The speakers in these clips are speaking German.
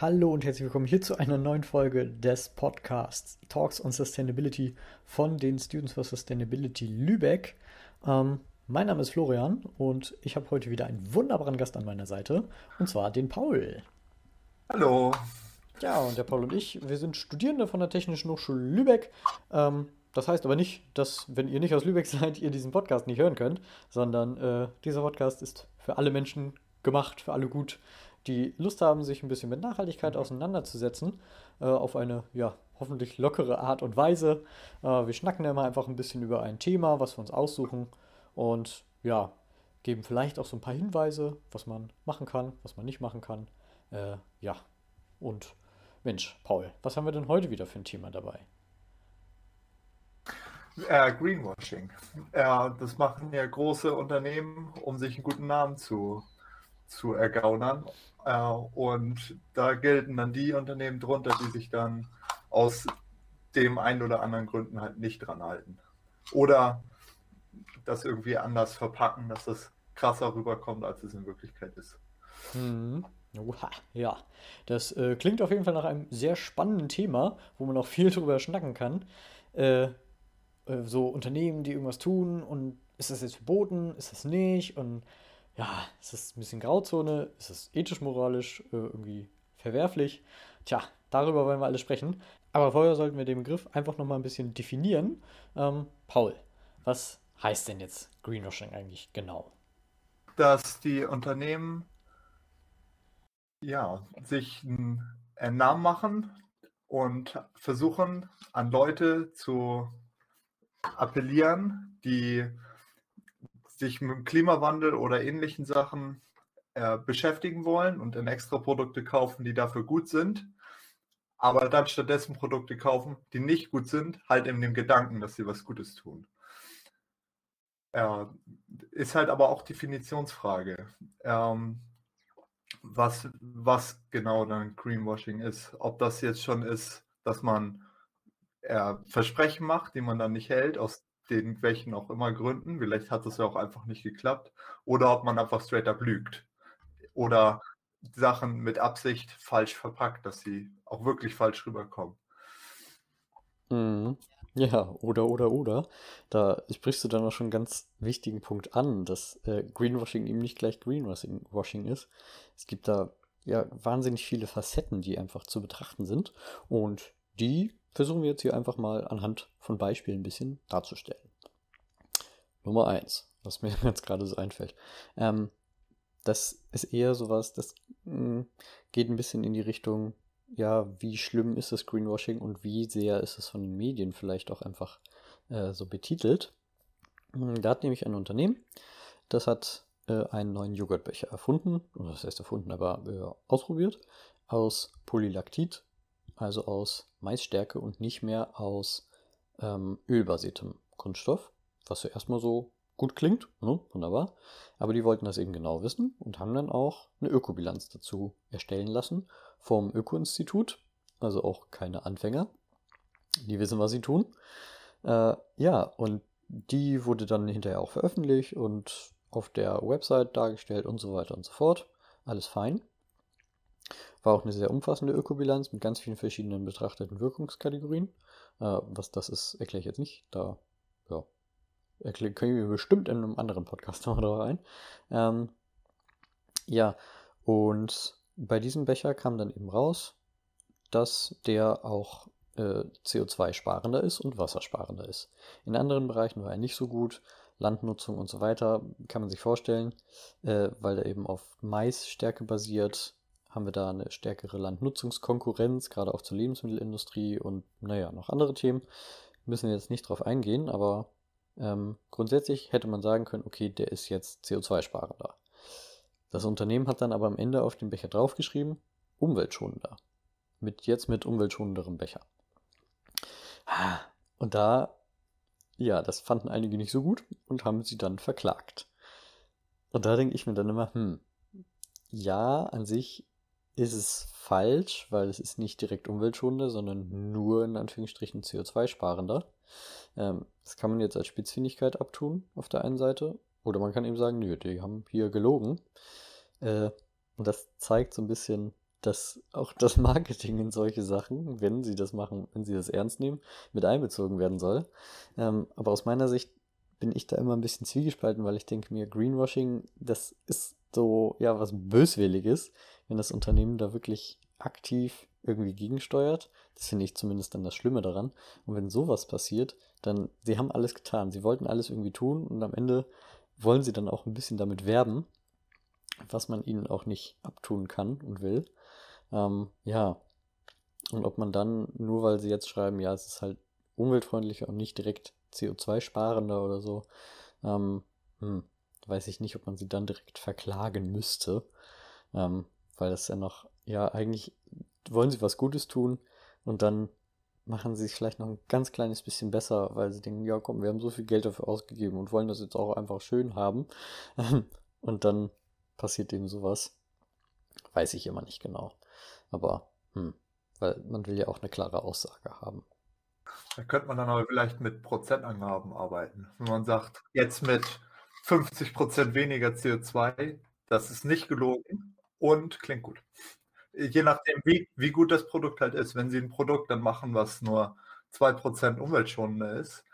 Hallo und herzlich willkommen hier zu einer neuen Folge des Podcasts Talks on Sustainability von den Students for Sustainability Lübeck. Ähm, mein Name ist Florian und ich habe heute wieder einen wunderbaren Gast an meiner Seite und zwar den Paul. Hallo. Ja, und der Paul und ich, wir sind Studierende von der Technischen Hochschule Lübeck. Ähm, das heißt aber nicht, dass, wenn ihr nicht aus Lübeck seid, ihr diesen Podcast nicht hören könnt, sondern äh, dieser Podcast ist für alle Menschen gemacht, für alle gut die Lust haben, sich ein bisschen mit Nachhaltigkeit auseinanderzusetzen, äh, auf eine, ja, hoffentlich lockere Art und Weise. Äh, wir schnacken immer einfach ein bisschen über ein Thema, was wir uns aussuchen und ja, geben vielleicht auch so ein paar Hinweise, was man machen kann, was man nicht machen kann. Äh, ja, und Mensch, Paul, was haben wir denn heute wieder für ein Thema dabei? Äh, Greenwashing. Äh, das machen ja große Unternehmen, um sich einen guten Namen zu, zu ergaunern. Äh, und da gelten dann die Unternehmen drunter, die sich dann aus dem einen oder anderen Gründen halt nicht dran halten. Oder das irgendwie anders verpacken, dass das krasser rüberkommt, als es in Wirklichkeit ist. Mhm. Oha, ja, das äh, klingt auf jeden Fall nach einem sehr spannenden Thema, wo man auch viel drüber schnacken kann. Äh, äh, so Unternehmen, die irgendwas tun und ist das jetzt verboten, ist das nicht und ja, ist das ein bisschen Grauzone? Ist das ethisch, moralisch äh, irgendwie verwerflich? Tja, darüber wollen wir alle sprechen. Aber vorher sollten wir den Begriff einfach nochmal ein bisschen definieren. Ähm, Paul, was heißt denn jetzt Greenwashing eigentlich genau? Dass die Unternehmen ja, sich einen Namen machen und versuchen, an Leute zu appellieren, die sich mit dem Klimawandel oder ähnlichen Sachen äh, beschäftigen wollen und dann extra Produkte kaufen, die dafür gut sind, aber dann stattdessen Produkte kaufen, die nicht gut sind, halt in dem Gedanken, dass sie was Gutes tun. Äh, ist halt aber auch Definitionsfrage. Ähm, was, was genau dann Greenwashing ist. Ob das jetzt schon ist, dass man äh, Versprechen macht, die man dann nicht hält, aus den welchen auch immer Gründen. Vielleicht hat es ja auch einfach nicht geklappt. Oder ob man einfach straight up lügt. Oder Sachen mit Absicht falsch verpackt, dass sie auch wirklich falsch rüberkommen. Mhm. Ja, oder, oder, oder. Da sprichst du dann auch schon einen ganz wichtigen Punkt an, dass äh, Greenwashing eben nicht gleich Greenwashing ist. Es gibt da ja wahnsinnig viele Facetten, die einfach zu betrachten sind. Und die versuchen wir jetzt hier einfach mal anhand von Beispielen ein bisschen darzustellen. Nummer eins, was mir jetzt gerade so einfällt. Ähm, das ist eher sowas, das mh, hm, geht ein bisschen in die Richtung, ja, wie schlimm ist das Greenwashing und wie sehr ist es von den Medien vielleicht auch einfach äh, so betitelt. Hm, da hat nämlich ein Unternehmen, das hat äh, einen neuen Joghurtbecher erfunden, oder das heißt erfunden, aber äh, ausprobiert, aus Polylaktit, also aus Maisstärke und nicht mehr aus ähm, ölbasiertem Kunststoff, was ja erstmal so gut klingt, ne? wunderbar. Aber die wollten das eben genau wissen und haben dann auch eine Ökobilanz dazu erstellen lassen vom Öko-Institut, also auch keine Anfänger. Die wissen, was sie tun. Äh, ja, und die wurde dann hinterher auch veröffentlicht und auf der Website dargestellt und so weiter und so fort. Alles fein. War auch eine sehr umfassende Ökobilanz mit ganz vielen verschiedenen betrachteten Wirkungskategorien. Äh, was das ist, erkläre ich jetzt nicht. Da ja, können wir bestimmt in einem anderen Podcast noch drauf ein. Ähm, ja, und bei diesem Becher kam dann eben raus, dass der auch äh, CO2-sparender ist und wassersparender ist. In anderen Bereichen war er nicht so gut. Landnutzung und so weiter kann man sich vorstellen, äh, weil er eben auf Maisstärke basiert, haben wir da eine stärkere Landnutzungskonkurrenz, gerade auch zur Lebensmittelindustrie und naja, noch andere Themen. Müssen wir jetzt nicht drauf eingehen, aber ähm, grundsätzlich hätte man sagen können, okay, der ist jetzt CO2-sparender. Das Unternehmen hat dann aber am Ende auf den Becher draufgeschrieben, umweltschonender. Mit jetzt mit umweltschonenderem Becher. Und da, ja, das fanden einige nicht so gut und haben sie dann verklagt. Und da denke ich mir dann immer, hm, ja, an sich ist es falsch, weil es ist nicht direkt umweltschonender, sondern nur in Anführungsstrichen CO2-sparender. Ähm, das kann man jetzt als Spitzfindigkeit abtun auf der einen Seite. Oder man kann eben sagen, nö, die haben hier gelogen. Äh, und das zeigt so ein bisschen, dass auch das Marketing in solche Sachen, wenn sie das machen, wenn sie das ernst nehmen, mit einbezogen werden soll. Ähm, aber aus meiner Sicht bin ich da immer ein bisschen zwiegespalten, weil ich denke mir, Greenwashing, das ist so, ja, was Böswilliges, wenn das Unternehmen da wirklich aktiv irgendwie gegensteuert. Das finde ich zumindest dann das Schlimme daran. Und wenn sowas passiert, dann, sie haben alles getan. Sie wollten alles irgendwie tun und am Ende wollen sie dann auch ein bisschen damit werben, was man ihnen auch nicht abtun kann und will. Ähm, ja. Und ob man dann, nur weil sie jetzt schreiben, ja, es ist halt umweltfreundlicher und nicht direkt CO2-sparender oder so, ähm, hm, weiß ich nicht, ob man sie dann direkt verklagen müsste. Ähm, weil das ja noch, ja, eigentlich wollen sie was Gutes tun und dann machen sie es vielleicht noch ein ganz kleines bisschen besser, weil sie denken, ja komm, wir haben so viel Geld dafür ausgegeben und wollen das jetzt auch einfach schön haben. und dann passiert eben sowas. Weiß ich immer nicht genau. Aber, hm, weil man will ja auch eine klare Aussage haben. Da könnte man dann aber vielleicht mit Prozentangaben arbeiten. Wenn man sagt, jetzt mit 50% weniger CO2, das ist nicht gelogen und klingt gut je nachdem, wie, wie gut das Produkt halt ist. Wenn sie ein Produkt dann machen, was nur 2% umweltschonender ist,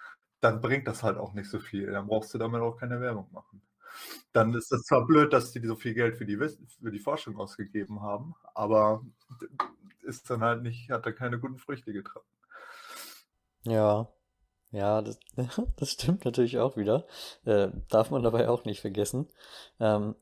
dann bringt das halt auch nicht so viel. Dann brauchst du damit auch keine Werbung machen. Dann ist es zwar blöd, dass die so viel Geld für die, für die Forschung ausgegeben haben, aber ist dann halt nicht, hat da keine guten Früchte getragen. Ja, ja, das, das stimmt natürlich auch wieder. Äh, darf man dabei auch nicht vergessen. Ähm,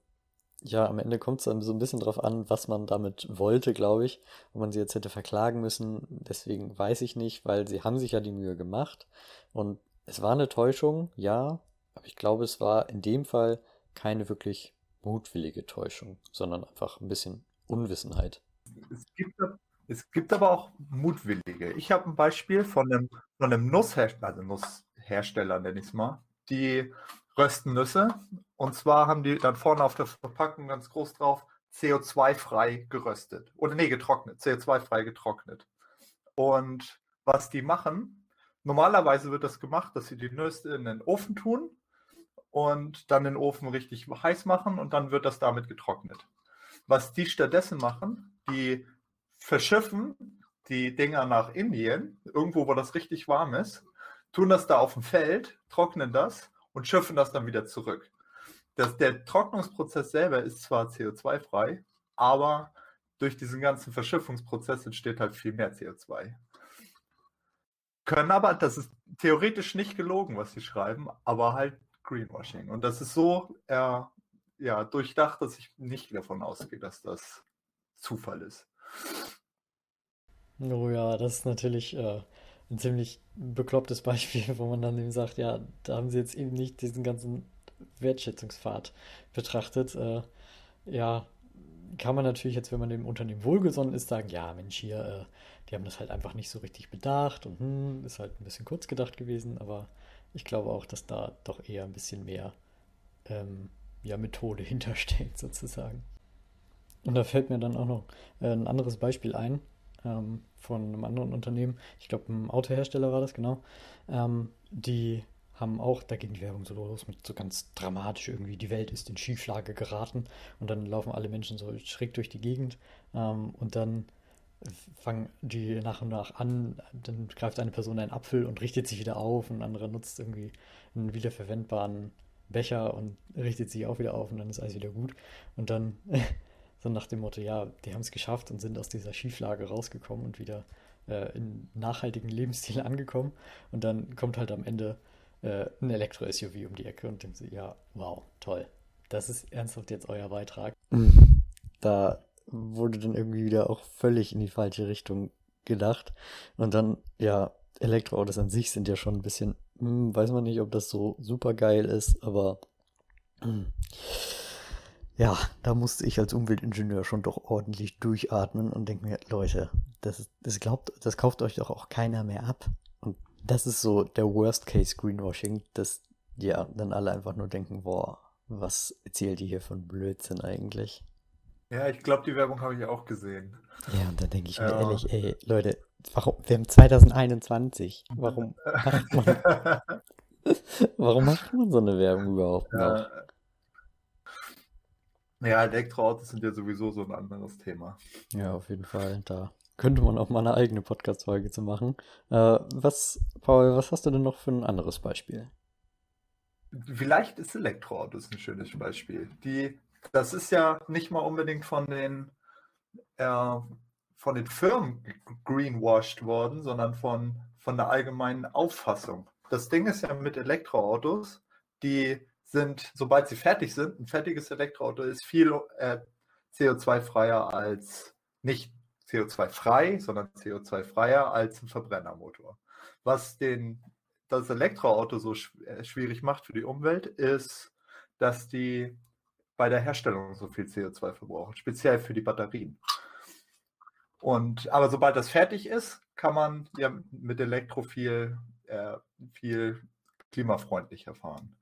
ja, am Ende kommt es dann so ein bisschen drauf an, was man damit wollte, glaube ich. Ob man sie jetzt hätte verklagen müssen, deswegen weiß ich nicht, weil sie haben sich ja die Mühe gemacht. Und es war eine Täuschung, ja, aber ich glaube, es war in dem Fall keine wirklich mutwillige Täuschung, sondern einfach ein bisschen Unwissenheit. Es gibt, es gibt aber auch mutwillige. Ich habe ein Beispiel von einem, von einem Nusshersteller, also Nusshersteller nenne ich es mal, die rösten Nüsse. Und zwar haben die dann vorne auf der Verpackung ganz groß drauf CO2-frei geröstet. Oder nee, getrocknet, CO2-frei getrocknet. Und was die machen, normalerweise wird das gemacht, dass sie die Nüsse in den Ofen tun und dann den Ofen richtig heiß machen und dann wird das damit getrocknet. Was die stattdessen machen, die verschiffen die Dinger nach Indien, irgendwo, wo das richtig warm ist, tun das da auf dem Feld, trocknen das und schiffen das dann wieder zurück. Das, der Trocknungsprozess selber ist zwar CO2-frei, aber durch diesen ganzen Verschiffungsprozess entsteht halt viel mehr CO2. Können aber, das ist theoretisch nicht gelogen, was sie schreiben, aber halt Greenwashing. Und das ist so äh, ja, durchdacht, dass ich nicht davon ausgehe, dass das Zufall ist. Oh ja, das ist natürlich äh, ein ziemlich beklopptes Beispiel, wo man dann eben sagt, ja, da haben sie jetzt eben nicht diesen ganzen Wertschätzungspfad betrachtet. Äh, ja, kann man natürlich jetzt, wenn man dem Unternehmen wohlgesonnen ist, sagen, ja, Mensch, hier, äh, die haben das halt einfach nicht so richtig bedacht und hm, ist halt ein bisschen kurz gedacht gewesen, aber ich glaube auch, dass da doch eher ein bisschen mehr ähm, ja, Methode hintersteht, sozusagen. Und da fällt mir dann auch noch äh, ein anderes Beispiel ein ähm, von einem anderen Unternehmen. Ich glaube, ein Autohersteller war das, genau. Ähm, die haben auch, da ging die Werbung so los mit so ganz dramatisch irgendwie, die Welt ist in Schieflage geraten und dann laufen alle Menschen so schräg durch die Gegend ähm, und dann fangen die nach und nach an, dann greift eine Person einen Apfel und richtet sich wieder auf und ein anderer nutzt irgendwie einen wiederverwendbaren Becher und richtet sich auch wieder auf und dann ist alles wieder gut und dann So nach dem Motto, ja, die haben es geschafft und sind aus dieser Schieflage rausgekommen und wieder äh, in nachhaltigen Lebensstil angekommen. Und dann kommt halt am Ende äh, ein Elektro-SUV um die Ecke und denkt sie, ja, wow, toll. Das ist ernsthaft jetzt euer Beitrag. Da wurde dann irgendwie wieder auch völlig in die falsche Richtung gedacht. Und dann, ja, Elektroautos an sich sind ja schon ein bisschen, hm, weiß man nicht, ob das so super geil ist, aber hm, ja, da musste ich als Umweltingenieur schon doch ordentlich durchatmen und denke mir, Leute, das, das glaubt, das kauft euch doch auch keiner mehr ab. Und das ist so der Worst Case Greenwashing, dass ja dann alle einfach nur denken, boah, was erzählt ihr hier von Blödsinn eigentlich? Ja, ich glaube, die Werbung habe ich auch gesehen. Ja, und da denke ich mir ja. ehrlich, ey, Leute, warum, wir haben 2021, warum macht man, warum macht man so eine Werbung überhaupt noch? Ja, Elektroautos sind ja sowieso so ein anderes Thema. Ja, auf jeden Fall. Da könnte man auch mal eine eigene Podcast-Folge zu machen. Äh, was, Paul, was hast du denn noch für ein anderes Beispiel? Vielleicht ist Elektroautos ein schönes Beispiel. Die, das ist ja nicht mal unbedingt von den, äh, von den Firmen greenwashed worden, sondern von, von der allgemeinen Auffassung. Das Ding ist ja mit Elektroautos, die sind, sobald sie fertig sind, ein fertiges Elektroauto ist viel äh, CO2-freier als nicht CO2-frei, sondern CO2-freier als ein Verbrennermotor. Was den, das Elektroauto so äh, schwierig macht für die Umwelt, ist, dass die bei der Herstellung so viel CO2 verbrauchen, speziell für die Batterien. Und, aber sobald das fertig ist, kann man ja mit Elektro viel, äh, viel klimafreundlicher fahren.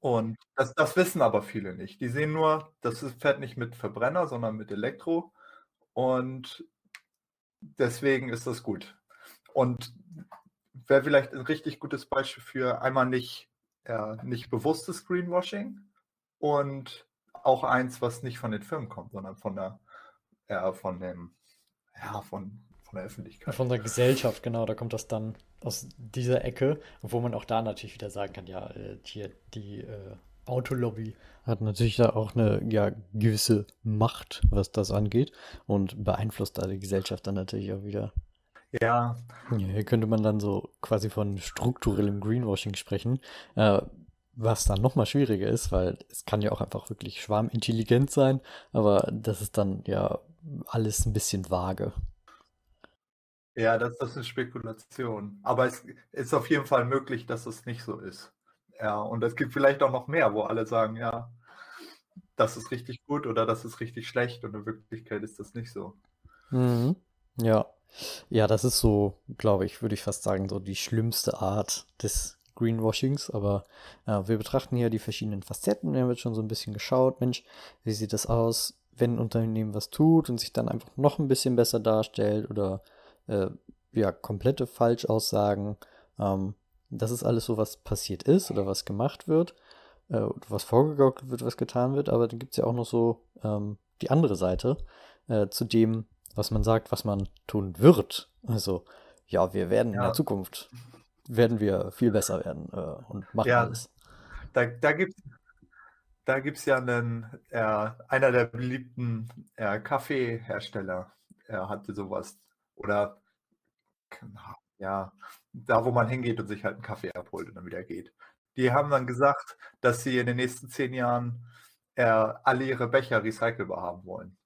Und das, das wissen aber viele nicht. Die sehen nur, das fährt nicht mit Verbrenner, sondern mit Elektro. Und deswegen ist das gut. Und wäre vielleicht ein richtig gutes Beispiel für einmal nicht, äh, nicht bewusstes Greenwashing und auch eins, was nicht von den Firmen kommt, sondern von der, äh, von dem, ja, von, von der Öffentlichkeit. Von der Gesellschaft, genau, da kommt das dann aus dieser Ecke, wo man auch da natürlich wieder sagen kann, ja, äh, hier die äh, Autolobby hat natürlich da auch eine ja, gewisse Macht, was das angeht und beeinflusst da die Gesellschaft dann natürlich auch wieder. Ja. ja hier könnte man dann so quasi von strukturellem Greenwashing sprechen, äh, was dann nochmal schwieriger ist, weil es kann ja auch einfach wirklich schwarmintelligent sein, aber das ist dann ja alles ein bisschen vage. Ja, das, das ist eine Spekulation. Aber es ist auf jeden Fall möglich, dass es nicht so ist. Ja, und es gibt vielleicht auch noch mehr, wo alle sagen, ja, das ist richtig gut oder das ist richtig schlecht und in Wirklichkeit ist das nicht so. Mhm. Ja. Ja, das ist so, glaube ich, würde ich fast sagen, so die schlimmste Art des Greenwashings. Aber äh, wir betrachten hier die verschiedenen Facetten. Wir haben jetzt schon so ein bisschen geschaut, Mensch, wie sieht das aus, wenn ein Unternehmen was tut und sich dann einfach noch ein bisschen besser darstellt oder äh, ja, komplette Falschaussagen. Ähm, das ist alles so, was passiert ist oder was gemacht wird, äh, was vorgegaukelt wird, was getan wird. Aber dann gibt es ja auch noch so ähm, die andere Seite äh, zu dem, was man sagt, was man tun wird. Also, ja, wir werden ja. in der Zukunft, werden wir viel besser werden äh, und machen ja, alles. Da, da gibt da gibt es ja einen, äh, einer der beliebten äh, Kaffeehersteller, er hatte sowas oder ja, da wo man hingeht und sich halt einen Kaffee abholt und dann wieder geht. Die haben dann gesagt, dass sie in den nächsten zehn Jahren äh, alle ihre Becher recycelbar haben wollen.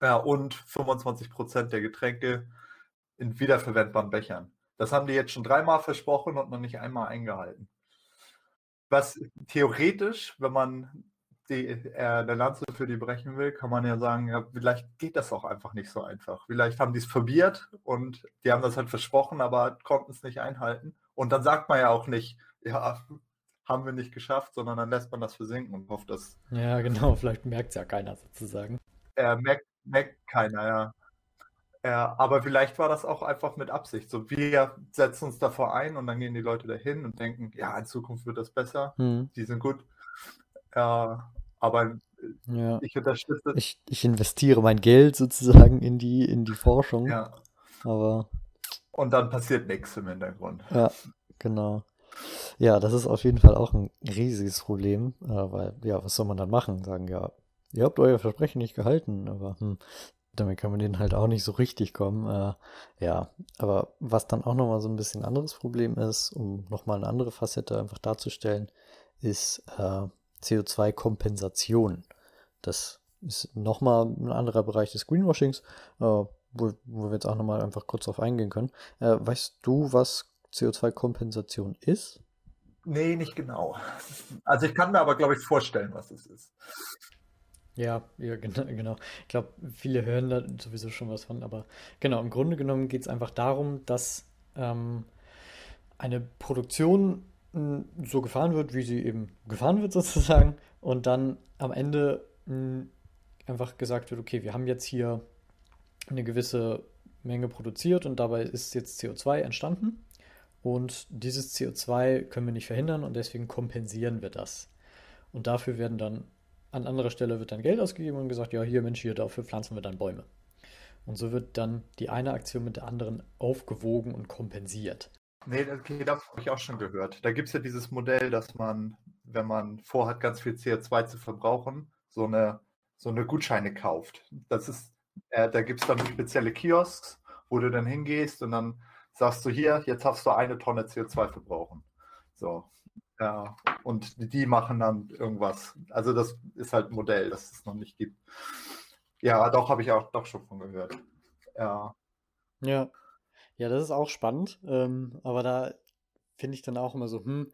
Ja, und 25 Prozent der Getränke in wiederverwendbaren Bechern. Das haben die jetzt schon dreimal versprochen und noch nicht einmal eingehalten. Was theoretisch, wenn man die, äh, eine Lanze für die brechen will, kann man ja sagen, ja, vielleicht geht das auch einfach nicht so einfach. Vielleicht haben die es probiert und die haben das halt versprochen, aber konnten es nicht einhalten. Und dann sagt man ja auch nicht, ja, haben wir nicht geschafft, sondern dann lässt man das versinken und hofft, dass. Ja, genau, vielleicht merkt es ja keiner sozusagen. Äh, merkt, merkt keiner, ja. Ja, aber vielleicht war das auch einfach mit Absicht. So, wir setzen uns davor ein und dann gehen die Leute dahin und denken, ja, in Zukunft wird das besser. Hm. Die sind gut. Ja, aber ja. ich unterstütze. Ich, ich investiere mein Geld sozusagen in die, in die Forschung. Ja. Aber. Und dann passiert nichts im Hintergrund. Ja, genau. Ja, das ist auf jeden Fall auch ein riesiges Problem, äh, weil, ja, was soll man dann machen? Sagen, ja, ihr habt euer Versprechen nicht gehalten, aber hm, damit kann man denen halt auch nicht so richtig kommen. Äh, ja, aber was dann auch nochmal so ein bisschen anderes Problem ist, um nochmal eine andere Facette einfach darzustellen, ist, äh, CO2-Kompensation. Das ist nochmal ein anderer Bereich des Greenwashings, äh, wo, wo, wir jetzt auch nochmal einfach kurz drauf eingehen können. Äh, weißt du, was CO2-Kompensation ist? Nee, nicht genau. Also ich kann mir aber, glaube ich, vorstellen, was es ist. Ja, ja, genau, genau. Ich glaube, viele hören da sowieso schon was von, aber genau, im Grunde genommen geht es einfach darum, dass ähm, eine Produktion so gefahren wird, wie sie eben gefahren wird sozusagen. Und dann am Ende einfach gesagt wird, okay, wir haben jetzt hier eine gewisse Menge produziert und dabei ist jetzt CO2 entstanden. Und dieses CO2 können wir nicht verhindern und deswegen kompensieren wir das. Und dafür werden dann an anderer Stelle wird dann Geld ausgegeben und gesagt, ja, hier, Mensch, hier, dafür pflanzen wir dann Bäume. Und so wird dann die eine Aktion mit der anderen aufgewogen und kompensiert. Nee, okay, das habe ich auch schon gehört. Da gibt es ja dieses Modell, dass man, wenn man vorhat, ganz viel CO2 zu verbrauchen, so eine, so eine Gutscheine kauft. Das ist, äh, da gibt es dann spezielle Kiosks, wo du dann hingehst und dann sagst du hier, jetzt hast du eine Tonne CO2 verbrauchen. So. Ja, und die machen dann irgendwas. Also das ist halt ein Modell, das es noch nicht gibt. Ja, doch, habe ich auch doch schon von gehört. Ja. Ja. Ja, das ist auch spannend. Ähm, aber da finde ich dann auch immer so, hm,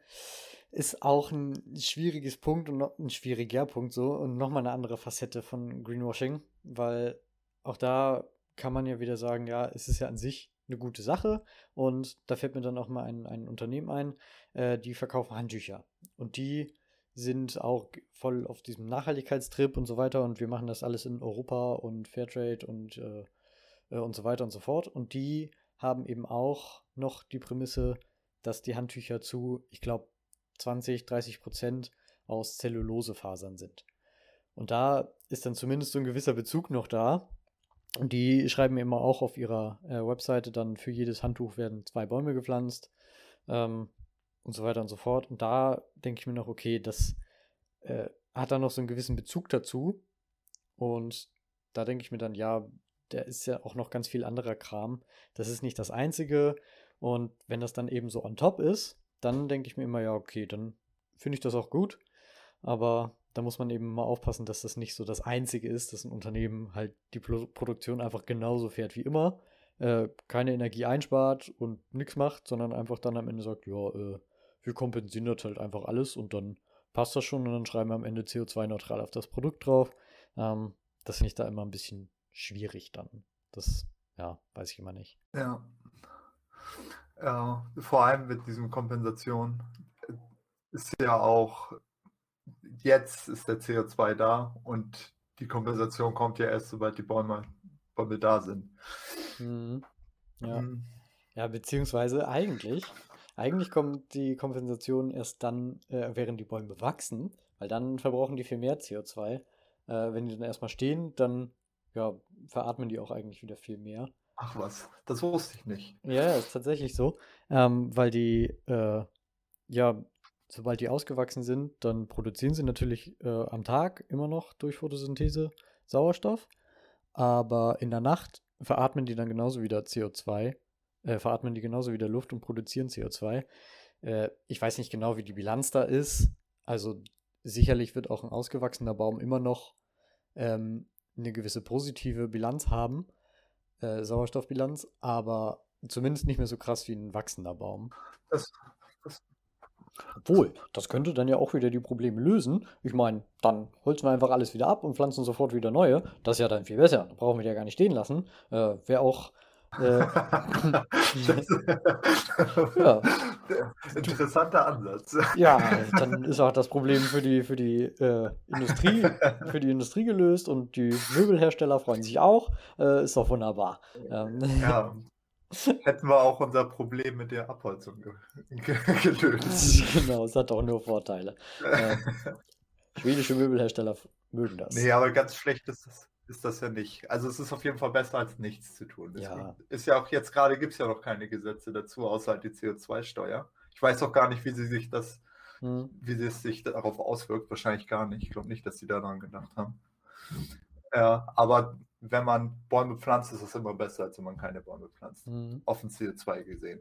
ist auch ein schwieriges Punkt und ein schwieriger Punkt so und nochmal eine andere Facette von Greenwashing, weil auch da kann man ja wieder sagen, ja, es ist ja an sich eine gute Sache. Und da fällt mir dann auch mal ein, ein Unternehmen ein, äh, die verkaufen Handtücher. Und die sind auch voll auf diesem Nachhaltigkeitstrip und so weiter. Und wir machen das alles in Europa und Fairtrade und, äh, äh, und so weiter und so fort. Und die haben eben auch noch die Prämisse, dass die Handtücher zu, ich glaube, 20, 30 Prozent aus Zellulosefasern sind. Und da ist dann zumindest so ein gewisser Bezug noch da, und die schreiben immer auch auf ihrer äh, Webseite dann, für jedes Handtuch werden zwei Bäume gepflanzt ähm, und so weiter und so fort. Und da denke ich mir noch, okay, das äh, hat dann noch so einen gewissen Bezug dazu. Und da denke ich mir dann, ja, der ist ja auch noch ganz viel anderer Kram. Das ist nicht das Einzige. Und wenn das dann eben so on top ist, dann denke ich mir immer, ja, okay, dann finde ich das auch gut. Aber da muss man eben mal aufpassen, dass das nicht so das Einzige ist, dass ein Unternehmen halt die Pro Produktion einfach genauso fährt wie immer, äh, keine Energie einspart und nichts macht, sondern einfach dann am Ende sagt, ja, äh, wir kompensieren das halt einfach alles und dann passt das schon und dann schreiben wir am Ende CO2-neutral auf das Produkt drauf. Ähm, das finde ich da immer ein bisschen schwierig dann. Das, ja, weiß ich immer nicht. Ja. Ja, vor allem mit diesem Kompensation ist ja auch jetzt ist der CO2 da und die Kompensation kommt ja erst, sobald die Bäume, Bäume da sind. Mhm. Ja. Mhm. ja, beziehungsweise eigentlich, eigentlich kommt die Kompensation erst dann, äh, während die Bäume wachsen, weil dann verbrauchen die viel mehr CO2. Äh, wenn die dann erstmal stehen, dann ja, veratmen die auch eigentlich wieder viel mehr. Ach was, das wusste ich nicht. Ja, ist tatsächlich so, ähm, weil die äh, ja sobald die ausgewachsen sind, dann produzieren sie natürlich äh, am Tag immer noch durch Photosynthese Sauerstoff, aber in der Nacht veratmen die dann genauso wieder CO2, äh, veratmen die genauso wieder Luft und produzieren CO2. Äh, ich weiß nicht genau, wie die Bilanz da ist. Also sicherlich wird auch ein ausgewachsener Baum immer noch ähm, eine gewisse positive Bilanz haben, äh, Sauerstoffbilanz, aber zumindest nicht mehr so krass wie ein wachsender Baum. Das, das obwohl, das könnte dann ja auch wieder die Probleme lösen. Ich meine, dann holzen wir einfach alles wieder ab und pflanzen sofort wieder neue. Das ist ja dann viel besser. Da brauchen wir die ja gar nicht stehen lassen. Äh, Wäre auch. Äh, ja. Interessanter Ansatz. Ja, dann ist auch das Problem für die, für die äh, Industrie, für die Industrie gelöst und die Möbelhersteller freuen sich auch. Äh, ist doch wunderbar. Ähm, ja, hätten wir auch unser Problem mit der Abholzung ge ge gelöst. Genau, es hat auch nur Vorteile. Ähm, schwedische Möbelhersteller mögen das. Nee, aber ganz schlecht ist das, ist das ja nicht. Also es ist auf jeden Fall besser als nichts zu tun. ja. Ist ja auch jetzt gerade gibt es ja noch keine Gesetze dazu, außer halt die CO2-Steuer. Ich weiß auch gar nicht, wie sie sich das, hm. wie es sich darauf auswirkt. Wahrscheinlich gar nicht. Ich glaube nicht, dass sie daran gedacht haben. Ja, aber wenn man Bäume pflanzt, ist es immer besser, als wenn man keine Bäume pflanzt. Mhm. Offen CO2 gesehen.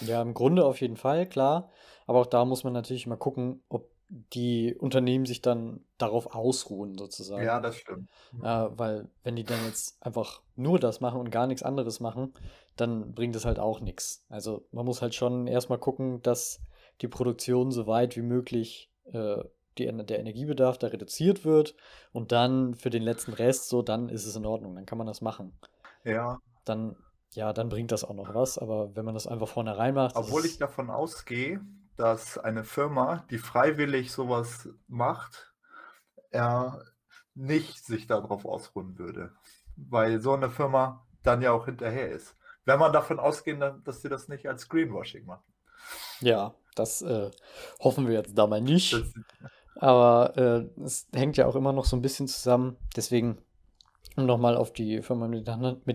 Ja, im Grunde auf jeden Fall, klar. Aber auch da muss man natürlich mal gucken, ob die Unternehmen sich dann darauf ausruhen, sozusagen. Ja, das stimmt. Äh, weil, wenn die dann jetzt einfach nur das machen und gar nichts anderes machen, dann bringt es halt auch nichts. Also, man muss halt schon erstmal gucken, dass die Produktion so weit wie möglich äh, die, der Energiebedarf da reduziert wird und dann für den letzten Rest so, dann ist es in Ordnung, dann kann man das machen. Ja. Dann, ja, dann bringt das auch noch was, aber wenn man das einfach vornherein macht. Obwohl ich davon ausgehe, dass eine Firma, die freiwillig sowas macht, er nicht sich darauf ausruhen würde. Weil so eine Firma dann ja auch hinterher ist. Wenn man davon ausgeht, dass sie das nicht als Greenwashing machen. Ja, das äh, hoffen wir jetzt da mal nicht. Das, Aber äh, es hängt ja auch immer noch so ein bisschen zusammen. Deswegen, um nochmal auf die Firma mit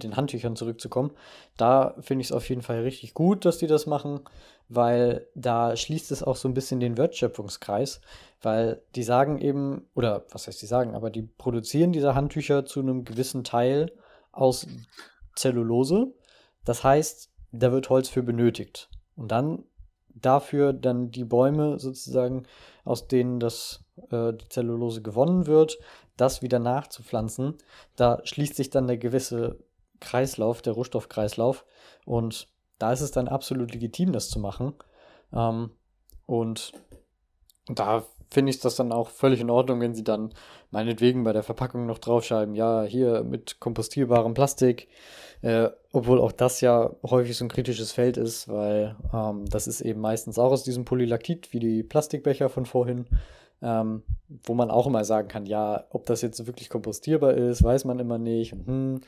den, Handtüchern zurückzukommen, da finde ich es auf jeden Fall richtig gut, dass die das machen, weil da schließt es auch so ein bisschen den Wertschöpfungskreis, weil die sagen eben, oder was heißt die sagen, aber die produzieren diese Handtücher zu einem gewissen Teil aus Zellulose. Das heißt, da wird Holz für benötigt. Und dann dafür dann die Bäume sozusagen, aus denen das, äh, die Zellulose gewonnen wird, das wieder nachzupflanzen. Da schließt sich dann der gewisse Kreislauf, der Rohstoffkreislauf. Und da ist es dann absolut legitim, das zu machen. Ähm, und da finde ich das dann auch völlig in Ordnung, wenn sie dann meinetwegen bei der Verpackung noch draufschreiben, ja, hier mit kompostierbarem Plastik, äh, obwohl auch das ja häufig so ein kritisches Feld ist, weil ähm, das ist eben meistens auch aus diesem Polylaktit, wie die Plastikbecher von vorhin, ähm, wo man auch immer sagen kann, ja, ob das jetzt wirklich kompostierbar ist, weiß man immer nicht. hm,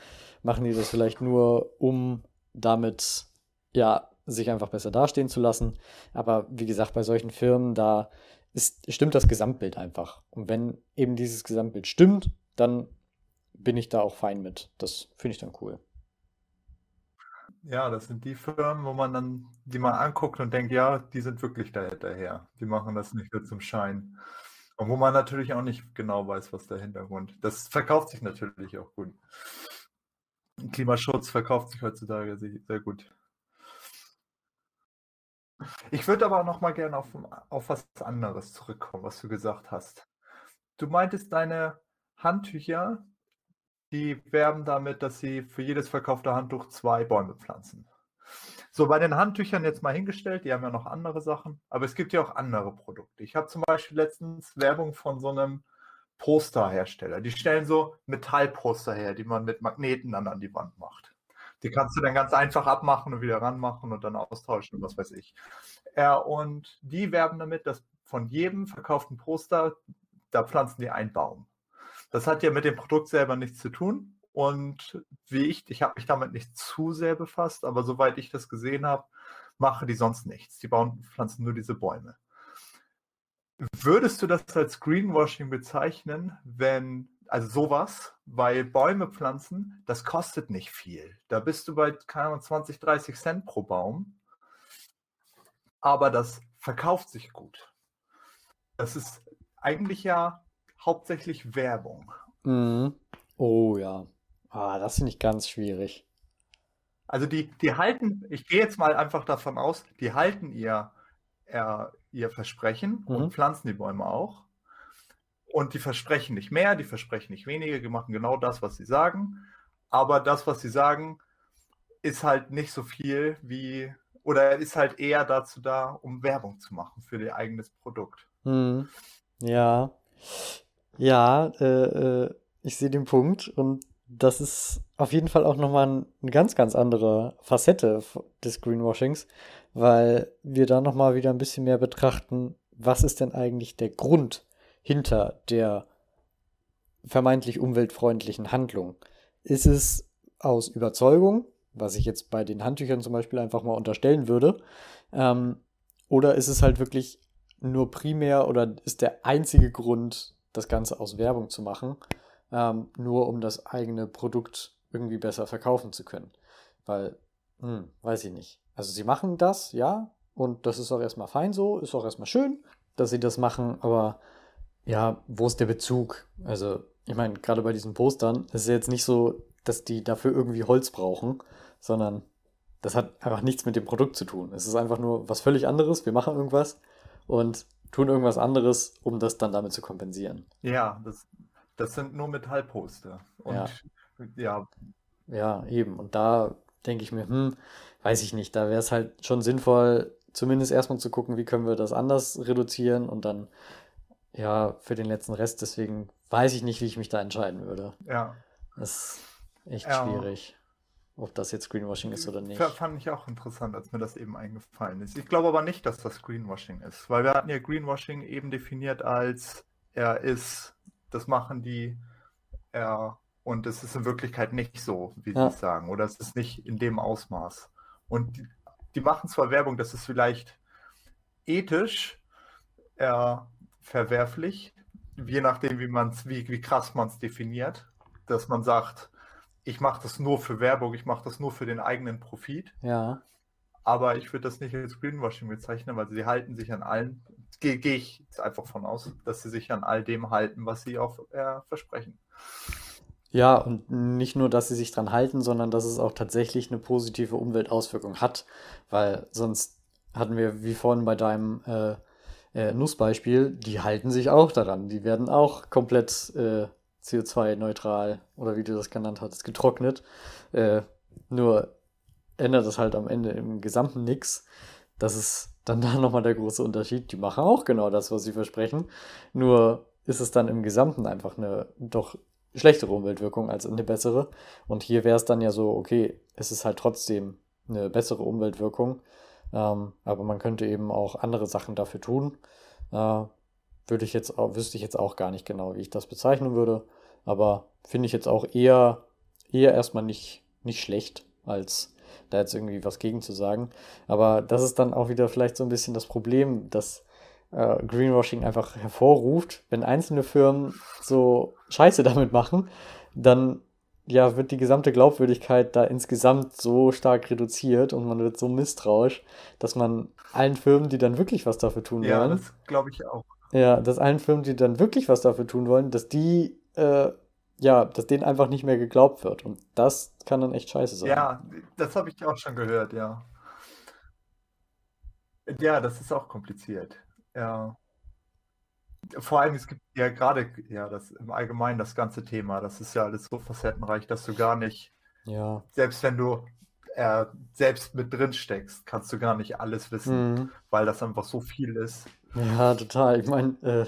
machen die das vielleicht nur, um damit, ja, sich einfach besser dastehen zu lassen. Aber wie gesagt, bei solchen Firmen, da ist, stimmt das Gesamtbild einfach. Und wenn eben dieses Gesamtbild stimmt, dann bin ich da auch fein mit. Das finde ich dann cool. Ja, das sind die Firmen, wo man dann die mal anguckt und denkt, ja, die sind wirklich da hinterher. Die machen das nicht nur zum Schein. Und wo man natürlich auch nicht genau weiß, was der Hintergrund. Das verkauft sich natürlich auch gut. Klimaschutz verkauft sich heutzutage sehr gut. Ich würde aber noch mal gerne auf, auf was anderes zurückkommen, was du gesagt hast. Du meintest, deine Handtücher, die werben damit, dass sie für jedes verkaufte Handtuch zwei Bäume pflanzen. So, bei den Handtüchern jetzt mal hingestellt, die haben ja noch andere Sachen, aber es gibt ja auch andere Produkte. Ich habe zum Beispiel letztens Werbung von so einem Posterhersteller. Die stellen so Metallposter her, die man mit Magneten dann an die Wand macht. Die kannst du dann ganz einfach abmachen und wieder ranmachen und dann austauschen und was weiß ich. Ja, und die werben damit, dass von jedem verkauften Poster, da pflanzen die einen Baum. Das hat ja mit dem Produkt selber nichts zu tun. Und wie ich, ich habe mich damit nicht zu sehr befasst, aber soweit ich das gesehen habe, machen die sonst nichts. Die bauen, pflanzen nur diese Bäume. Würdest du das als Greenwashing bezeichnen, wenn also sowas, weil Bäume pflanzen, das kostet nicht viel. Da bist du bei, keine Ahnung, 20, 30 Cent pro Baum. Aber das verkauft sich gut. Das ist eigentlich ja hauptsächlich Werbung. Mhm. Oh ja. Ah, das finde ich ganz schwierig. Also die, die halten, ich gehe jetzt mal einfach davon aus, die halten ihr, ihr, ihr Versprechen mhm. und pflanzen die Bäume auch. Und die versprechen nicht mehr, die versprechen nicht weniger, die machen genau das, was sie sagen. Aber das, was sie sagen, ist halt nicht so viel wie, oder ist halt eher dazu da, um Werbung zu machen für ihr eigenes Produkt. Hm. Ja. Ja, äh, äh, ich sehe den Punkt und das ist auf jeden Fall auch nochmal ein, eine ganz, ganz andere Facette des Greenwashings, weil wir da nochmal wieder ein bisschen mehr betrachten, was ist denn eigentlich der Grund hinter der vermeintlich umweltfreundlichen Handlung? Ist es aus Überzeugung, was ich jetzt bei den Handtüchern zum Beispiel einfach mal unterstellen würde, ähm, oder ist es halt wirklich nur primär oder ist der einzige Grund, das Ganze aus Werbung zu machen, ähm, nur um das eigene Produkt irgendwie besser verkaufen zu können? Weil, hm, weiß ich nicht. Also sie machen das, ja, und das ist auch erstmal fein so, ist auch erstmal schön, dass sie das machen, aber ja, wo ist der Bezug? Also, ich meine, gerade bei diesen Postern ist es jetzt nicht so, dass die dafür irgendwie Holz brauchen, sondern das hat einfach nichts mit dem Produkt zu tun. Es ist einfach nur was völlig anderes. Wir machen irgendwas und tun irgendwas anderes, um das dann damit zu kompensieren. Ja, das, das sind nur Metallposter. Und ja. ja. Ja, eben. Und da denke ich mir, hm, weiß ich nicht, da wäre es halt schon sinnvoll, zumindest erstmal zu gucken, wie können wir das anders reduzieren und dann ja, für den letzten Rest. Deswegen weiß ich nicht, wie ich mich da entscheiden würde. Ja. Das ist echt ja. schwierig, ob das jetzt Greenwashing ist oder nicht. Fand ich auch interessant, als mir das eben eingefallen ist. Ich glaube aber nicht, dass das Greenwashing ist, weil wir hatten ja Greenwashing eben definiert als er ist, das machen die, er und es ist in Wirklichkeit nicht so, wie ja. sie sagen, oder es ist nicht in dem Ausmaß. Und die, die machen zwar Werbung, dass es vielleicht ethisch, er verwerflich, je nachdem, wie man's, wie, wie krass man es definiert, dass man sagt, ich mache das nur für Werbung, ich mache das nur für den eigenen Profit. Ja. Aber ich würde das nicht als Greenwashing bezeichnen, weil sie halten sich an allen, gehe geh ich einfach von aus, dass sie sich an all dem halten, was sie auch äh, versprechen. Ja, und nicht nur, dass sie sich dran halten, sondern dass es auch tatsächlich eine positive Umweltauswirkung hat, weil sonst hatten wir, wie vorhin bei deinem äh, äh, Nussbeispiel, die halten sich auch daran. Die werden auch komplett äh, CO2-neutral oder wie du das genannt hattest, getrocknet. Äh, nur ändert das halt am Ende im Gesamten nichts. Das ist dann da nochmal der große Unterschied. Die machen auch genau das, was sie versprechen. Nur ist es dann im Gesamten einfach eine doch schlechtere Umweltwirkung als eine bessere. Und hier wäre es dann ja so, okay, es ist halt trotzdem eine bessere Umweltwirkung, ähm, aber man könnte eben auch andere Sachen dafür tun. Äh, würde ich jetzt auch, wüsste ich jetzt auch gar nicht genau, wie ich das bezeichnen würde. Aber finde ich jetzt auch eher, eher erstmal nicht, nicht schlecht, als da jetzt irgendwie was gegen zu sagen. Aber das ist dann auch wieder vielleicht so ein bisschen das Problem, dass äh, Greenwashing einfach hervorruft. Wenn einzelne Firmen so Scheiße damit machen, dann ja, wird die gesamte Glaubwürdigkeit da insgesamt so stark reduziert und man wird so misstrauisch, dass man allen Firmen, die dann wirklich was dafür tun Ja, wollen, das glaube ich auch. ja, dass allen Firmen, die dann wirklich was dafür tun wollen, dass die, äh, ja, dass denen einfach nicht mehr geglaubt wird. Und das kann dann echt scheiße sein. Ja, das habe ich auch schon gehört, ja. Ja, das ist auch kompliziert. Ja. Vor allem, es gibt ja gerade, ja, das im Allgemeinen das ganze Thema, das ist ja alles so facettenreich, dass du gar nicht, Ja. selbst wenn du äh, selbst mit drin steckst, kannst du gar nicht alles wissen, Mhm. weil das einfach so viel ist. Ja, total. Ich meine, äh,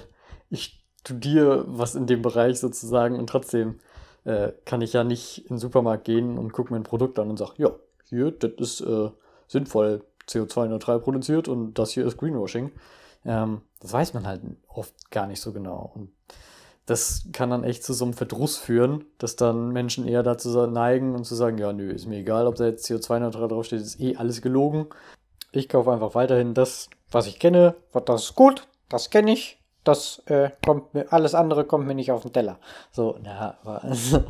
ich studiere was in dem Bereich sozusagen und trotzdem äh, kann ich ja nicht in den Supermarkt gehen und gucke mir ein Produkt an und sage, ja, hier, das ist äh, sinnvoll CO2-neutral produziert und das hier ist Greenwashing. Ähm, das weiß man halt oft gar nicht so genau. Und das kann dann echt zu so einem Verdruss führen, dass dann Menschen eher dazu neigen und zu sagen, ja, nö, ist mir egal, ob da jetzt CO2-neutral draufsteht, ist eh alles gelogen. Ich kaufe einfach weiterhin das, was ich kenne, das ist gut, das kenne ich, das äh, kommt mir, alles andere kommt mir nicht auf den Teller. So, na, aber, also,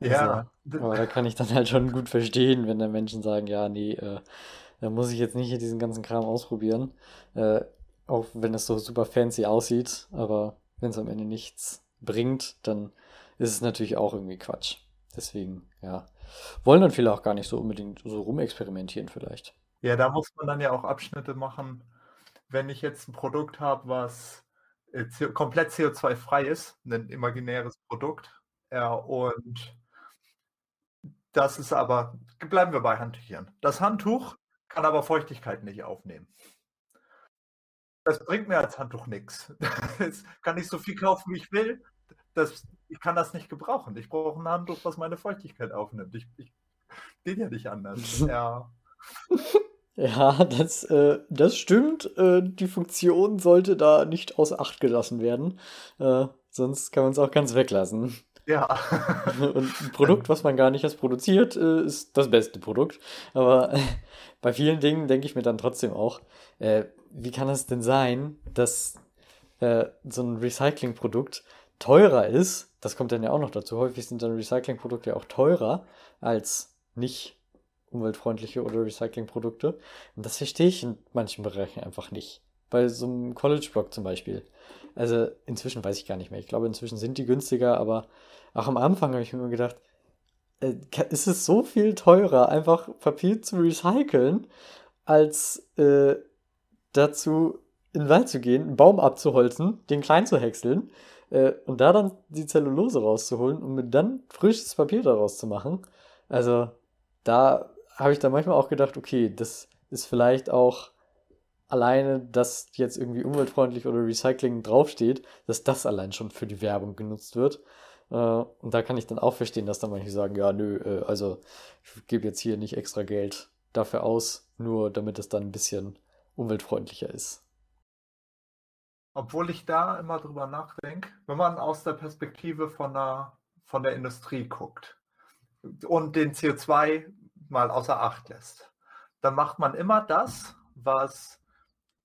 Ja, also, aber da kann ich dann halt schon gut verstehen, wenn dann Menschen sagen, ja, nee, äh, da muss ich jetzt nicht hier diesen ganzen Kram ausprobieren, äh, auch wenn es so super fancy aussieht, aber wenn es am Ende nichts bringt, dann ist es natürlich auch irgendwie Quatsch. Deswegen, ja, wollen dann viele auch gar nicht so unbedingt so rumexperimentieren vielleicht. Ja, da muss man dann ja auch Abschnitte machen. Wenn ich jetzt ein Produkt habe, was äh, komplett CO2-frei ist, ein imaginäres Produkt, ja, und das ist aber, bleiben wir bei Handtüchern. Das Handtuch kann aber Feuchtigkeit nicht aufnehmen. Das bringt mir als Handtuch nichts. Das kann ich so viel kaufen, wie ich will. Das, ich kann das nicht gebrauchen. Ich brauche ein Handtuch, was meine Feuchtigkeit aufnimmt. Ich, ich geht ja nicht anders. Ja. Ja, das, äh, das stimmt. Äh, die Funktion sollte da nicht außer Acht gelassen werden. Äh, sonst kann man es auch ganz weglassen. Ja. Und ein Produkt, was man gar nicht erst produziert, äh, ist das beste Produkt. Aber bei vielen Dingen denke ich mir dann trotzdem auch, äh, wie kann es denn sein, dass äh, so ein Recyclingprodukt teurer ist? Das kommt dann ja auch noch dazu. Häufig sind dann Recyclingprodukte auch teurer als nicht umweltfreundliche oder Recyclingprodukte. Und das verstehe ich in manchen Bereichen einfach nicht. Bei so einem College-Blog zum Beispiel. Also inzwischen weiß ich gar nicht mehr. Ich glaube, inzwischen sind die günstiger, aber auch am Anfang habe ich mir gedacht, äh, ist es so viel teurer, einfach Papier zu recyceln, als äh, dazu in den Wald zu gehen, einen Baum abzuholzen, den klein zu häckseln äh, und da dann die Zellulose rauszuholen und mit dann frisches Papier daraus zu machen. Also da habe ich dann manchmal auch gedacht, okay, das ist vielleicht auch alleine, dass jetzt irgendwie umweltfreundlich oder Recycling draufsteht, dass das allein schon für die Werbung genutzt wird. Äh, und da kann ich dann auch verstehen, dass dann manche sagen, ja, nö, äh, also ich gebe jetzt hier nicht extra Geld dafür aus, nur damit es dann ein bisschen umweltfreundlicher ist. Obwohl ich da immer drüber nachdenke, wenn man aus der Perspektive von der, von der Industrie guckt und den CO2 mal außer Acht lässt, dann macht man immer das, was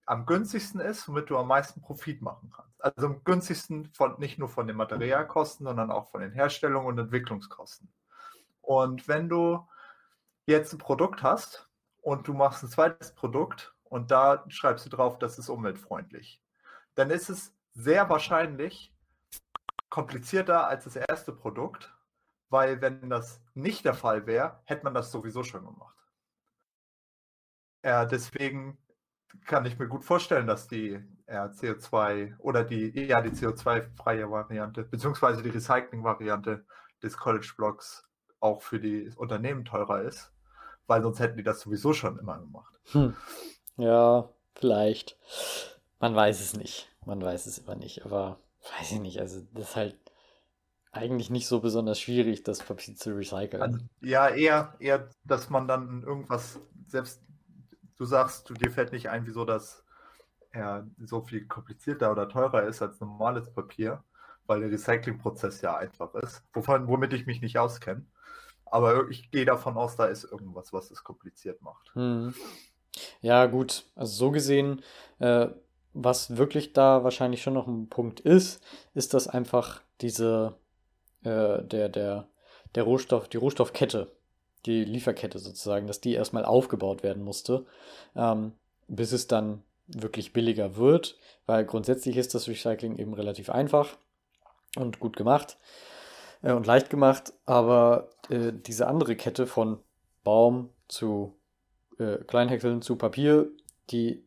am günstigsten ist, womit du am meisten Profit machen kannst. also am günstigsten von, nicht nur von den Materialkosten, sondern auch von den Herstellungen und Entwicklungskosten. Und wenn du jetzt ein Produkt hast und du machst ein zweites Produkt und da schreibst du drauf, das ist umweltfreundlich, dann ist es sehr wahrscheinlich komplizierter als das erste Produkt, weil wenn das nicht der Fall wäre, hätte man das sowieso schon gemacht. Ja, deswegen kann ich mir gut vorstellen, dass die ja, CO2 oder die, ja, die CO2-freie Variante, beziehungsweise die Recycling-Variante des College-Blocks auch für die Unternehmen teurer ist, weil sonst hätten die das sowieso schon immer gemacht. Hm. Ja, vielleicht. Man weiß es nicht. Man weiß es immer nicht, aber weiß ich nicht. Also, das ist halt eigentlich nicht so besonders schwierig, das Papier zu recyceln. Also, ja, eher, eher, dass man dann irgendwas selbst du sagst, dir fällt nicht ein, wieso das ja, so viel komplizierter oder teurer ist als normales Papier, weil der Recyclingprozess ja einfach ist, wovon, womit ich mich nicht auskenne. Aber ich gehe davon aus, da ist irgendwas, was es kompliziert macht. Hm. Ja, gut. Also so gesehen, äh, was wirklich da wahrscheinlich schon noch ein Punkt ist, ist, dass einfach diese, äh, der, der, der Rohstoff, die Rohstoffkette die Lieferkette sozusagen, dass die erstmal aufgebaut werden musste, ähm, bis es dann wirklich billiger wird, weil grundsätzlich ist das Recycling eben relativ einfach und gut gemacht äh, und leicht gemacht, aber äh, diese andere Kette von Baum zu äh, Kleinhäckseln zu Papier, die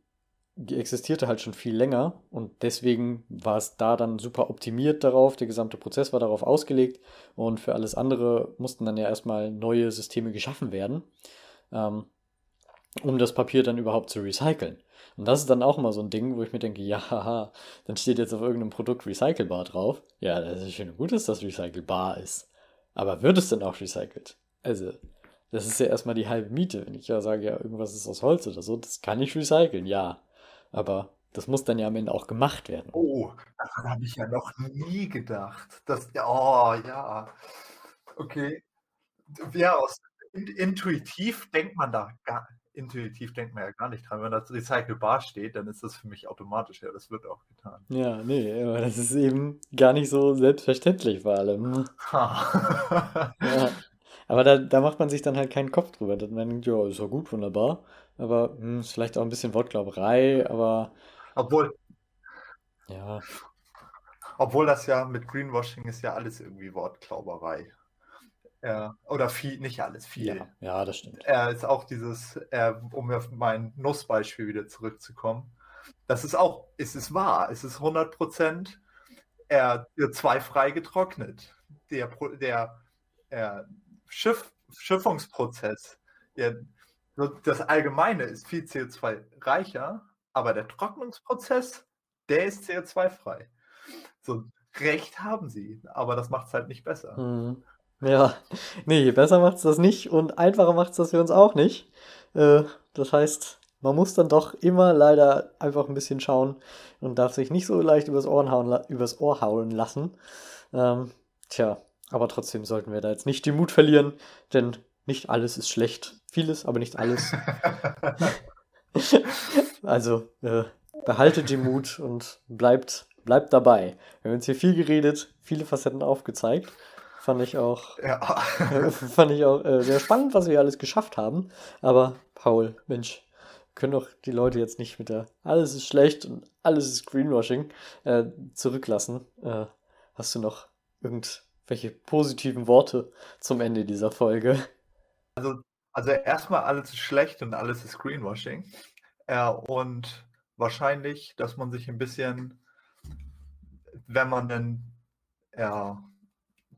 die existierte halt schon viel länger und deswegen war es da dann super optimiert darauf. Der gesamte Prozess war darauf ausgelegt und für alles andere mussten dann ja erstmal neue Systeme geschaffen werden, ähm, um das Papier dann überhaupt zu recyceln. Und das ist dann auch immer so ein Ding, wo ich mir denke, ja, haha, dann steht jetzt auf irgendeinem Produkt recycelbar drauf. Ja, das ist schön und gut, dass das recycelbar ist. Aber wird es denn auch recycelt? Also, das ist ja erstmal die halbe Miete. Wenn ich ja sage, ja, irgendwas ist aus Holz oder so, das kann ich recyceln, ja. Aber das muss dann ja am Ende auch gemacht werden. Oh, daran habe ich ja noch nie gedacht. Das, oh, ja. Okay. Ja, aus, intuitiv denkt man da gar intuitiv denkt man ja gar nicht dran. Wenn das recycelbar steht, dann ist das für mich automatisch. Ja, das wird auch getan. Ja, nee, aber das ist eben gar nicht so selbstverständlich vor allem. ja. Aber da, da macht man sich dann halt keinen Kopf drüber. Dann denkt, ja, ist ja gut, wunderbar. Aber mh, hm, vielleicht auch ein bisschen Wortglauberei, aber Obwohl, ja, obwohl das ja mit Greenwashing ist ja alles irgendwie Wortglauberei. Ja, oder viel, nicht alles, viel. ja, ja, das stimmt. Er ist auch dieses, äh, um auf mein Nussbeispiel wieder zurückzukommen. Das ist auch, es ist wahr, es ist 100% äh, CO2-frei getrocknet. Der, der äh, Schiff, Schiffungsprozess, der das Allgemeine ist viel CO2-reicher, aber der Trocknungsprozess, der ist CO2-frei. So, Recht haben sie, aber das macht es halt nicht besser. Hm. Ja, nee, besser macht es das nicht und einfacher macht es das für uns auch nicht. Äh, das heißt, man muss dann doch immer leider einfach ein bisschen schauen und darf sich nicht so leicht übers Ohr hauen, übers Ohr hauen lassen. Ähm, tja, aber trotzdem sollten wir da jetzt nicht den Mut verlieren, denn nicht alles ist schlecht. Vieles, aber nicht alles. also äh, behaltet den Mut und bleibt, bleibt dabei. Wir haben uns hier viel geredet, viele Facetten aufgezeigt. Fand ich auch, ja. äh, fand ich auch äh, sehr spannend, was wir alles geschafft haben. Aber Paul, Mensch, können doch die Leute jetzt nicht mit der alles ist schlecht und alles ist Greenwashing äh, zurücklassen. Äh, hast du noch irgendwelche positiven Worte zum Ende dieser Folge? Also also erstmal alles ist schlecht und alles ist Greenwashing. Äh, und wahrscheinlich, dass man sich ein bisschen, wenn man denn ja,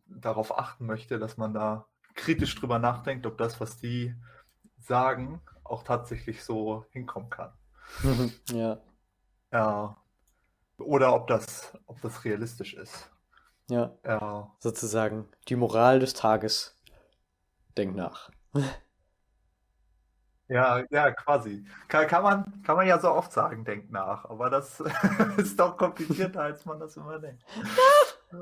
darauf achten möchte, dass man da kritisch drüber nachdenkt, ob das, was die sagen, auch tatsächlich so hinkommen kann. ja. Ja. Oder ob das, ob das realistisch ist. Ja. ja. Sozusagen die Moral des Tages. Denk nach. Ja, ja, quasi. Kann, kann, man, kann man ja so oft sagen, denkt nach, aber das ist doch komplizierter, als man das immer denkt.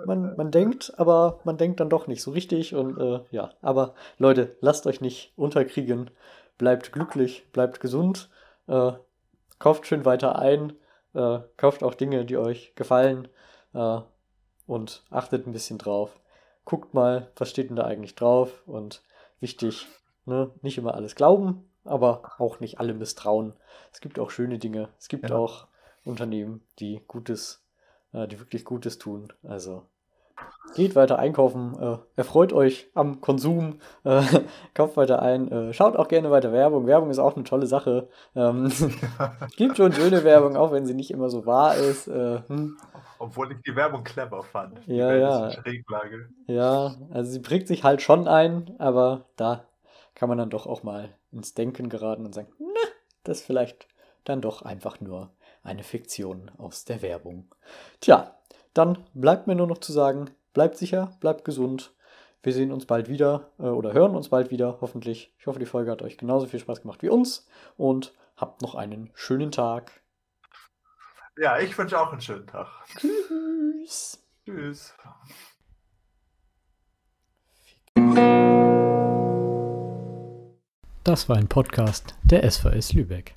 Man, man denkt, aber man denkt dann doch nicht so richtig und äh, ja, aber Leute, lasst euch nicht unterkriegen, bleibt glücklich, bleibt gesund, äh, kauft schön weiter ein, Äh, kauft auch Dinge, die euch gefallen äh, und achtet ein bisschen drauf. Guckt mal, was steht denn da eigentlich drauf und wichtig, ne, nicht immer alles glauben, aber auch nicht alle misstrauen. Es gibt auch schöne Dinge. Es gibt ja. auch Unternehmen, die Gutes, äh, die wirklich Gutes tun. Also geht weiter einkaufen, äh, erfreut euch am Konsum, äh, kauft weiter ein, äh, schaut auch gerne weiter Werbung. Werbung ist auch eine tolle Sache. Ähm, gibt schon schöne Werbung, auch wenn sie nicht immer so wahr ist. Äh, hm. Obwohl ich die Werbung clever fand. Ja, ja. Ja, also sie prägt sich halt schon ein, aber da kann man dann doch auch mal ins Denken geraten und sagen, na, das ist vielleicht dann doch einfach nur eine Fiktion aus der Werbung. Tja, dann bleibt mir nur noch zu sagen, bleibt sicher, bleibt gesund. Wir sehen uns bald wieder äh, oder hören uns bald wieder, hoffentlich. Ich hoffe, die Folge hat euch genauso viel Spaß gemacht wie uns und habt noch einen schönen Tag. Ja, ich wünsche auch einen schönen Tag. Tschüss. Tschüss. Das war ein Podcast der SVS Lübeck.